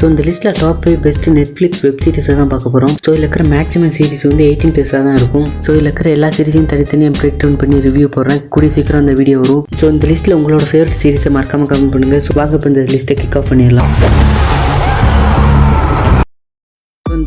So இந்த லிஸ்ட்டில் top five best Netflix web சீரிஸை தான் பார்க்க போகிறோம் ஸோ இதில் இருக்கிற மேக்ஸிமம் சீரிஸ் வந்து எயிட்டீன் ப்ளஸாக தான் இருக்கும். ஸோ இதில் இருக்கிற எல்லா சீரிஸையும் தனித்தனியாக பிரேக் டவுன் பண்ணி ரிவ்யூ போடுறேன். கூடிய சீக்கிரம் அந்த வீடியோ வரும். ஸோ இந்த லிஸ்ட்டில் உங்களோட ஃபேவரட் சீரிஸை மறக்காமல் கமெண்ட் பண்ணுங்கள் ஸோ வாங்க இப்போ இந்த லிஸ்ட்டை கிக் ஆஃப் பண்ணிடலாம்.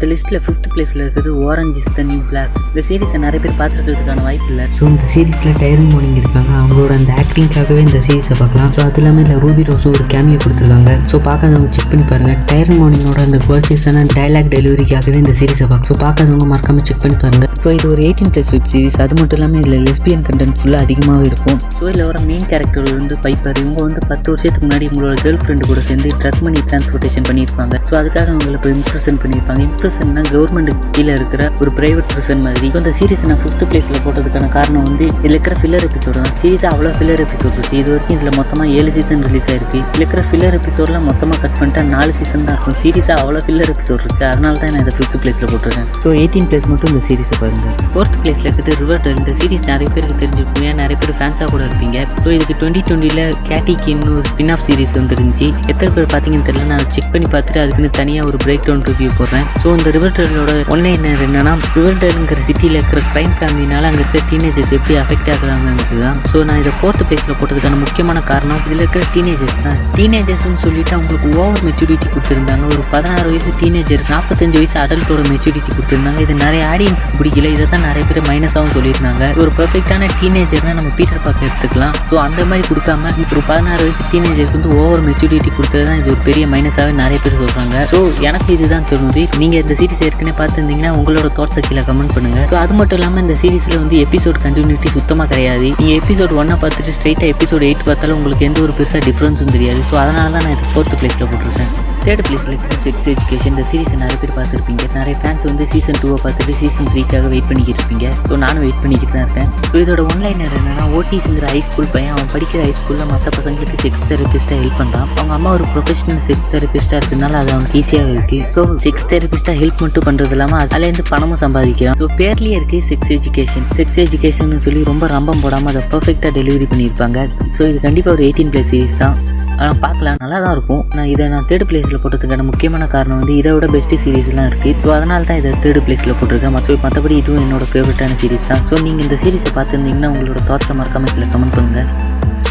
இந்த லிஸ்ட்டில் ஃபிஃப்த் பிளேஸில் இருக்குது orange is the new black இந்த சீரிஸை நிறைய பேர் பார்த்துருக்கிறதுக்கான வாய்ப்பு இல்லை. ஸோ இந்த சீரிஸில் டைரன் மோனிங் இருக்காங்க. அவங்களோட அந்த ஆக்டிங்காகவே இந்த சீரிஸை பார்க்கலாம். ஸோ அது இல்லாமல் இல்லை ரூபி ரோஸும் ஒரு கேமியோ கொடுத்துருக்காங்க. ஸோ பார்க்காதவங்க செக் பண்ணி பாருங்கள் டைரன் மோனிங்கோட அந்த கோச்சஸான டைலாக் டெலிவரிக்காகவே இந்த சீரிஸை பார்க்கலாம் ஸோ பார்க்காதவங்க மறக்காம செக் பண்ணி பாருங்கள் ஸோ இது ஒரு எயிட்டீன் ப்ளஸ் வெப் சீரிஸ் அது மட்டும் இல்லாமல் இதில் லெஸ்பியன் கண்டென்ட் ஃபுல்லாக அதிகமாகவே இருக்கும். ஸோ இதில் வர மெயின் கேரக்டர் வந்து பைப்பர் இவங்க வந்து பத்து வருஷத்துக்கு முன்னாடி உங்களோட கேர்ள் ஃப்ரெண்டு கூட சேர்ந்து ட்ரக் மணி டிரான்ஸ்போர்ட்டேஷன் பண்ணியிருப்பாங்க. ஸோ அதுக்காக அவங்களை இப்போ இம்ப்ரெஷன் பண்ணியிருப்பாங்க. இம்ப்ரெஷன்னா கவர்மெண்ட் கீழே இருக்கிற ஒரு பிரைவேட் ப்ரெசன் மாதிரி. இந்த சீரிஸ் நான் ஃபிஃப்த் பிளேஸில் போட்டதுக்கான காரணம் வந்து இதில் இருக்கிற ஃபில்லர் எபிசோடு தான். சீரிஸ் அவ்வளோ ஃபில்லர் எபிசோட் இருக்குது இது வரைக்கும் இதில் மொத்தமாக ஏழு சீசன் ரிலீஸ் ஆயிருக்கு. இதில் இருக்கிற ஃபில்லர் எபிசோட்லாம் மொத்தமாக கட் பண்ணிட்டா நாலு சீசன் தான் இருக்கும். சீரிஸாக அவ்வளோ ஃபில்லர் எபிசோட் இருக்குது அதனால தான் நான் இதை ஃபிஃப்த் பிளேஸில் போட்டிருக்கேன். ஸோ எயிட்டீன் பிளேஸ் மட்டும் இந்த சீரிஸை பாருங்கள் ஃபோர்த் பிளேஸில் இருக்குது ரிவர் இந்த சீரிஸ் நிறைய பேருக்கு தெரிஞ்சிருப்பீங்க நிறைய பேர் ஃபேன்ஸாக கூட இருப்பீங்க. ஸோ இதுக்கு டுவெண்ட்டி டுவெண்ட்டியில் கேட்டிக்கின்னு ஒரு ஸ்பின் ஆஃப் சீரிஸ் வந்துருந்துச்சு. எத்தனை பேர் பார்த்தீங்கன்னு தெரியல. நான் செக் பண்ணி பார்த்துட்டு அதுக்குன்னு தனியாக ஒரு பிரேக் டவுன் ரிவ்யூ போடுறேன். ஸோ இந்த ரிவர் டெலோட ஒன்லைனர் என்னன்னா ரிவர்டேலுங்கிற சிட்டியில் இருக்கிற கிரைம் ஃபேமிலினால அங்கே இருக்கிற டீனேஜர்ஸ் எப்படி அஃபெக்ட் ஆகுறாங்கிறது தான் ஸோ நான் இதை ஃபோர்த் பிளேஸில் போட்டதுக்கான முக்கியமான காரணம் இதில் இருக்கிற டீனேஜர்ஸ் தான். டீனேஜர்ஸ்னு சொல்லிட்டு அவங்களுக்கு ஓவர் மெச்சூரிட்டி கொடுத்துருந்தாங்க. ஒரு பதினாறு வயசு டீனேஜர் நாற்பத்தஞ்சு வயசு அடல்ட்டோட மெச்சூரிட்டி கொடுத்துருந்தாங்க. இது நிறைய ஆடியன்ஸுக்கு பிடிக்கல. இதை தான் நிறைய பேர் மைனஸாகவும் சொல்லியிருந்தாங்க. ஒரு பெர்ஃபெக்டான டீனேஜர்னா நம்ம பீட்டர் பார்க்க எடுத்துக்கலாம். ஸோ அந்த மாதிரி கொடுக்காம இப்போ ஒரு பதினாறு வயசு டீனேஜருக்கு வந்து ஓவர் மெச்சூரிட்டி கொடுத்தது தான் இது ஒரு பெரிய மைனஸாகவே நிறைய பேர் சொல்கிறாங்க ஸோ எனக்கு இதுதான் தோணுது. நீங்கள் இந்த சீரிஸ் ஏற்கனவே பார்த்துருந்தீங்கன்னா உங்களோட தாட்ஸை கீழே கமெண்ட் பண்ணுங்கள் ஸோ அது மட்டும் இல்லாமல் இந்த சீரிஸில் வந்து எபிசோட் கண்டினியூட்டி சுத்தமாக கிடையாது. நீங்கள் எபிசோட் ஒன்னை பார்த்துட்டு ஸ்ட்ரைட்டாக எபிசோட் எயிட் பார்த்தாலும் உங்களுக்கு எந்த ஒரு பெருசாக டிஃப்ரென்ஸும் தெரியாது. ஸோ அதனால தான் நான் இது ஃபோர்த் பிளேஸில் போட்டிருக்கேன். தேர்ட் பிளேஸில் இருக்கிற செக்ஸ் எஜுகேஷன் இந்த சீரிஸை நிறைய பேர் பார்த்துருப்பீங்க. நிறைய ஃபேன்ஸ் வந்து சீசன் டூவை பார்த்துட்டு சீசன் த்ரீக்காக வெயிட் பண்ணிக்கிட்டு இருப்பீங்க. ஸோ நானும் வெயிட் பண்ணிக்கிட்டு தான் இருக்கேன். ஸோ இதோட ஒன்லைனர் என்னன்னா ஓட்டிஸுங்கிற ஹை ஸ்கூல் பையன் அவன் படிக்கிற ஹை ஸ்கூலில் மற்ற பசங்களுக்கு செக்ஸ் தெரபிஸ்ட்டாக ஹெல்ப் பண்ணுறான் அவங்க அம்மா ஒரு ப்ரொஃபஷனல் செக்ஸ் தெரபிஸ்ட்டாக இருக்கிறதுனால அது அவனுக்கு ஈஸியாக இருக்குது ஸோ செக்ஸ் தெரபிஸ்ட்டாக ஹெல்ப் மட்டும் பண்ணுறது இல்லாமல் அதுலேருந்து பணமும் சம்பாதிக்கிறான். ஸோ பேர்லேயே இருக்குது செக்ஸ் எஜுகேஷன் செக்ஸ் எஜுகேஷன் சொல்லி ரொம்ப ரம்பம் போடாமல் அதை பர்ஃபெக்டாக டெலிவரி பண்ணியிருப்பாங்க. ஸோ இது கண்டிப்பாக ஒரு எயிட்டீன் ப்ளஸ் சீரிஸ் தான். ஆனால் பார்க்கலாம். நல்லா தான் இருக்கும். நான் இதை நான் தேர்ட் பிளேஸில் போட்டதுக்கான முக்கியமான காரணம் வந்து இதை விட பெஸ்ட் சீரிஸ்லாம் இருக்குது ஸோ அதனால தான் இதை தேர்ட் பிளேஸில் போட்டிருக்கேன். மற்ற மற்றபடி இதுவும் என்னோட ஃபேவரட்டான சீரிஸ் தான். ஸோ நீங்கள் இந்த சீரிஸை பார்த்துருந்தீங்கன்னா உங்களோட தாட்ஸை மறக்காமல் கீழே கமெண்ட் பண்ணுங்கள்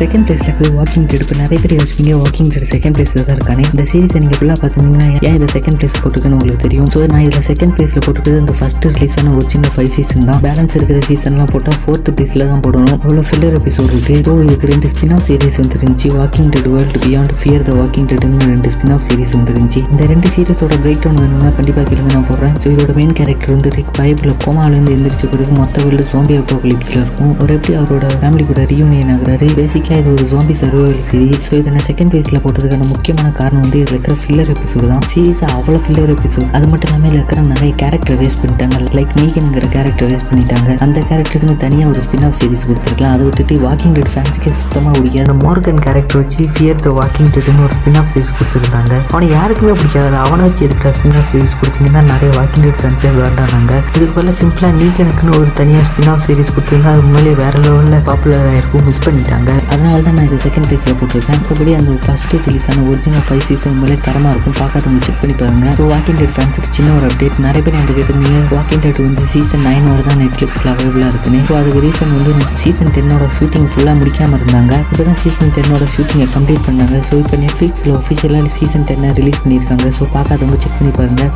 செகண்ட் பிளேஸில் வாக்கிங் டெட் இப்போ நிறைய பேர் யோசிப்பீங்க வாக்கிங் டெட் செகண்ட் பிளேஸில் தான் இருக்கானே. இந்த சீரிஸ் நீங்கள் ஃபுல்லாக பார்த்துருந்தீங்கன்னா ஏன் இதை செகண்ட் பிளேஸ் போட்டிருக்கேன்னு உங்களுக்கு தெரியும்? ஸோ நான் இதில் செகண்ட் பிளேஸில் போட்டுருக்கிறது இந்த ஃபஸ்ட்டு ரிலீஸ் ஆன ஒரு சின்ன ஃபைவ் சீசன் தான். பேலன்ஸ் இருக்கிற சீசன்லாம் போட்டால் ஃபோர்த் பிளேஸில் தான் போடணும். அவ்வளோ ஃபில்லர் எபிசோட் இருக்குது ஸோ இதுக்கு ரெண்டு ஸ்பின் ஆஃப் சீரிஸ் வந்துருந்துச்சு walking dead world beyond fear the walking டெட்னு ரெண்டு ஸ்பின் ஆஃப் சீரிஸ் வந்துருந்துச்சு. இந்த ரெண்டு சீரிஸோட பிரேக் டவுன் வேணும்னா கண்டிப்பாக கேளுங்க நான் போடுறேன். ஸோ இதோட மெயின் கேரக்டர் வந்து ரிக் பைபிள் கோமாலேருந்து எந்திரிச்ச பிறகு மொத்த வேர்ல்டு ஜோம்பி அப்பாகலிப்ஸில் இருக்கும். அவர் எப்படி அவரோட ஃபேமிலி கூட ரீயூனியன் ஆகிறாரு? பேசிக்காக இது ஒரு ஜோம்பி சர்வைவல் சீரிஸ் ஸோ இதை நான் செகண்ட் பேஸில் போட்டதுக்கான முக்கியமான காரணம் வந்து இதில் இருக்கிற ஃபில்லர் எபிசோடு தான். சீரிஸ் அவ்வளோ ஃபில்லர் எபிசோட் அது மட்டும் இல்லாமல் இதில் இருக்கிற நிறைய கேரக்டர் வேஸ்ட் பண்ணிட்டாங்க. லைக் நீகனுங்கிற கேரக்டர் வேஸ்ட் பண்ணிட்டாங்க. அந்த கேரக்டருக்குன்னு தனியாக ஒரு ஸ்பின் ஆஃப் சீரிஸ் கொடுத்துருக்கலாம். அதை விட்டுட்டு வாக்கிங் டெட் ஃபேன்ஸ்க்கு சுத்தமாக பிடிக்காது. அந்த மார்கன் கேரக்டர் வச்சு ஃபியர் த வாக்கிங் டெட்னு ஒரு ஸ்பின் ஆஃப் சீரிஸ் கொடுத்துருந்தாங்க. அவனை யாருக்குமே பிடிக்காது அவனை வச்சு எதுக்கு ஸ்பின் ஆஃப் சீரிஸ் கொடுத்தீங்கன்னா நிறைய வாக்கிங் டெட் ஃபேன்ஸே வேண்டானாங்க இதுக்கு பதிலாக சிம்பிளாக நீகனுக்குன்னு ஒரு தனியாக ஸ்பின் ஆஃப் சீரிஸ் கொடுத்துருந்தா அது முன்னாலே வேற லெவலில் பாப்புலர் ஆகிருக்கும் மிஸ் பண்ணிட்டாங்க. அதனால தான் நான் இதை செகண்ட் பிளேஸில் போட்டிருக்கேன். மற்றபடி அந்த ஃபஸ்ட்டு ரிலீஸ் ஆன ஒரிஜினல் ஃபைவ் சீசன் உண்மையிலே தரமாக இருக்கும். பார்க்காதவங்க செக் பண்ணி பாருங்கள் ஸோ வாக்கிங் டெட் ஃபேன்ஸுக்கு சின்ன ஒரு அப்டேட் நிறைய பேர் என்கிட்ட கேட்டிருந்தீங்க வாக்கிங் டெட் வந்து சீசன் நைனோட தான் நெட்ஃப்ளிக்ஸில் அவைலபிளாக இருக்குன்னு. ஸோ அதுக்கு ரீசன் வந்து சீசன் டென்னோட ஷூட்டிங் ஃபுல்லாக முடிக்காமல் இருந்தாங்க. இப்போ தான் சீசன் டென்னோட ஷூட்டிங்கை கம்ப்ளீட் பண்ணாங்க. ஸோ இப்போ நெட்ஃப்ளிக்ஸில் ஒஃபிஷியலாக சீசன் டென்னை ரிலீஸ் பண்ணியிருக்காங்க. ஸோ பார்க்காதவங்க செக் பண்ணி பாருங்கள்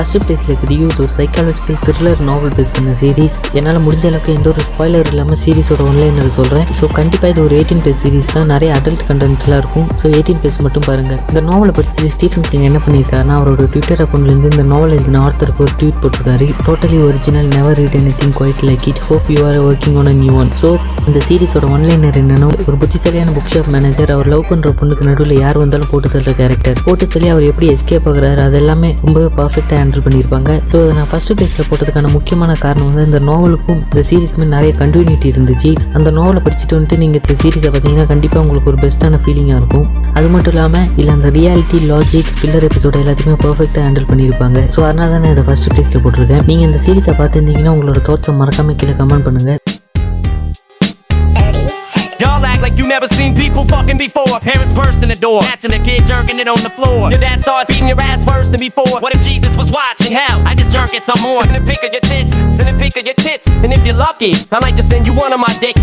ஃபர்ஸ்ட் பிளேஸில் இருக்குது யூத் ஒரு சைக்காலஜிக்கல் த்ரில்லர் நாவல் பேஸ் பண்ண சீரிஸ் என்னால் முடிஞ்ச அளவுக்கு எந்த ஒரு ஸ்பாய்லர் இல்லாமல் சீரிஸோட ஒன்லைனர் சொல்கிறேன் ஸோ கண்டிப்பாக இது ஒரு எயிட்டீன் பேஸ் சீரிஸ் தான். நிறைய அடல்ட் கண்டென்ட்ஸ்லாம் இருக்கும். ஸோ எயிட்டீன் பேஸ் மட்டும் பாருங்கள் இந்த நாவலை படிச்சு ஸ்டீஃபன் கிங் என்ன பண்ணியிருக்காருன்னா அவரோட ட்விட்டர் அக்கௌண்ட்லேருந்து இந்த நாவல் எழுதின ஆர்த்தருக்கு ஒரு ட்வீட் போட்டிருக்காரு. Totally original never read anything quite like it hope you are working on a new one so இந்த சீரிஸோட ஒன்லைனர் என்னன்னா ஒரு புத்திசாலியான புக் ஷாப் மேனேஜர் அவர் லவ் பண்ணுற பொண்ணுக்கு நடுவில் யார் வந்தாலும் போட்டு தள்ளுற கேரக்டர் போட்டு தள்ளி அவர் எப்படி எஸ்கேப் ஆகுறாரு அது எல்லாமே ரொம்பவே பர்ஃபெக்டாக ஹேண்டில் பண்ணியிருப்பாங்க ஸோ அதை நான் ஃபஸ்ட்டு பிளேஸில் போட்டதுக்கான முக்கியமான காரணம் வந்து இந்த நாவலுக்கும் இந்த சீரீஸ்க்குமே நிறைய கண்டினியூட்டி இருந்துச்சு. அந்த நாவலை படிச்சுட்டு வந்துட்டு நீங்கள் இந்த சீரீஸை பார்த்தீங்கன்னா கண்டிப்பாக உங்களுக்கு ஒரு பெஸ்ட்டான ஃபீலிங்காக இருக்கும். அது மட்டும் இல்லாமல் இல்லை அந்த ரியாலிட்டி லாஜிக் ஃபில்லர் எபிசோட எல்லாத்தையுமே பர்ஃபெக்டாக ஹேண்டில் பண்ணியிருப்பாங்க ஸோ அதனால தான் நான் இதை ஃபஸ்ட்டு பிளேஸில் போட்டிருக்கேன். நீங்கள் இந்த சீரீஸை பார்த்துருந்தீங்கன்னா உங்களோட தோட்ஸை மறக்காமல் கீழே கமெண்ட் பண்ணுங்கள் Like you never seen people fucking before. Parents burst in the door, catching a kid jerking it on the floor. Your dad starts beating your ass. Worse than before. What if Jesus was watching? Hell, I just jerk it some more. Send a peek of your tits, send a peek of your tits. And if you're lucky, I might just send you one of my dick.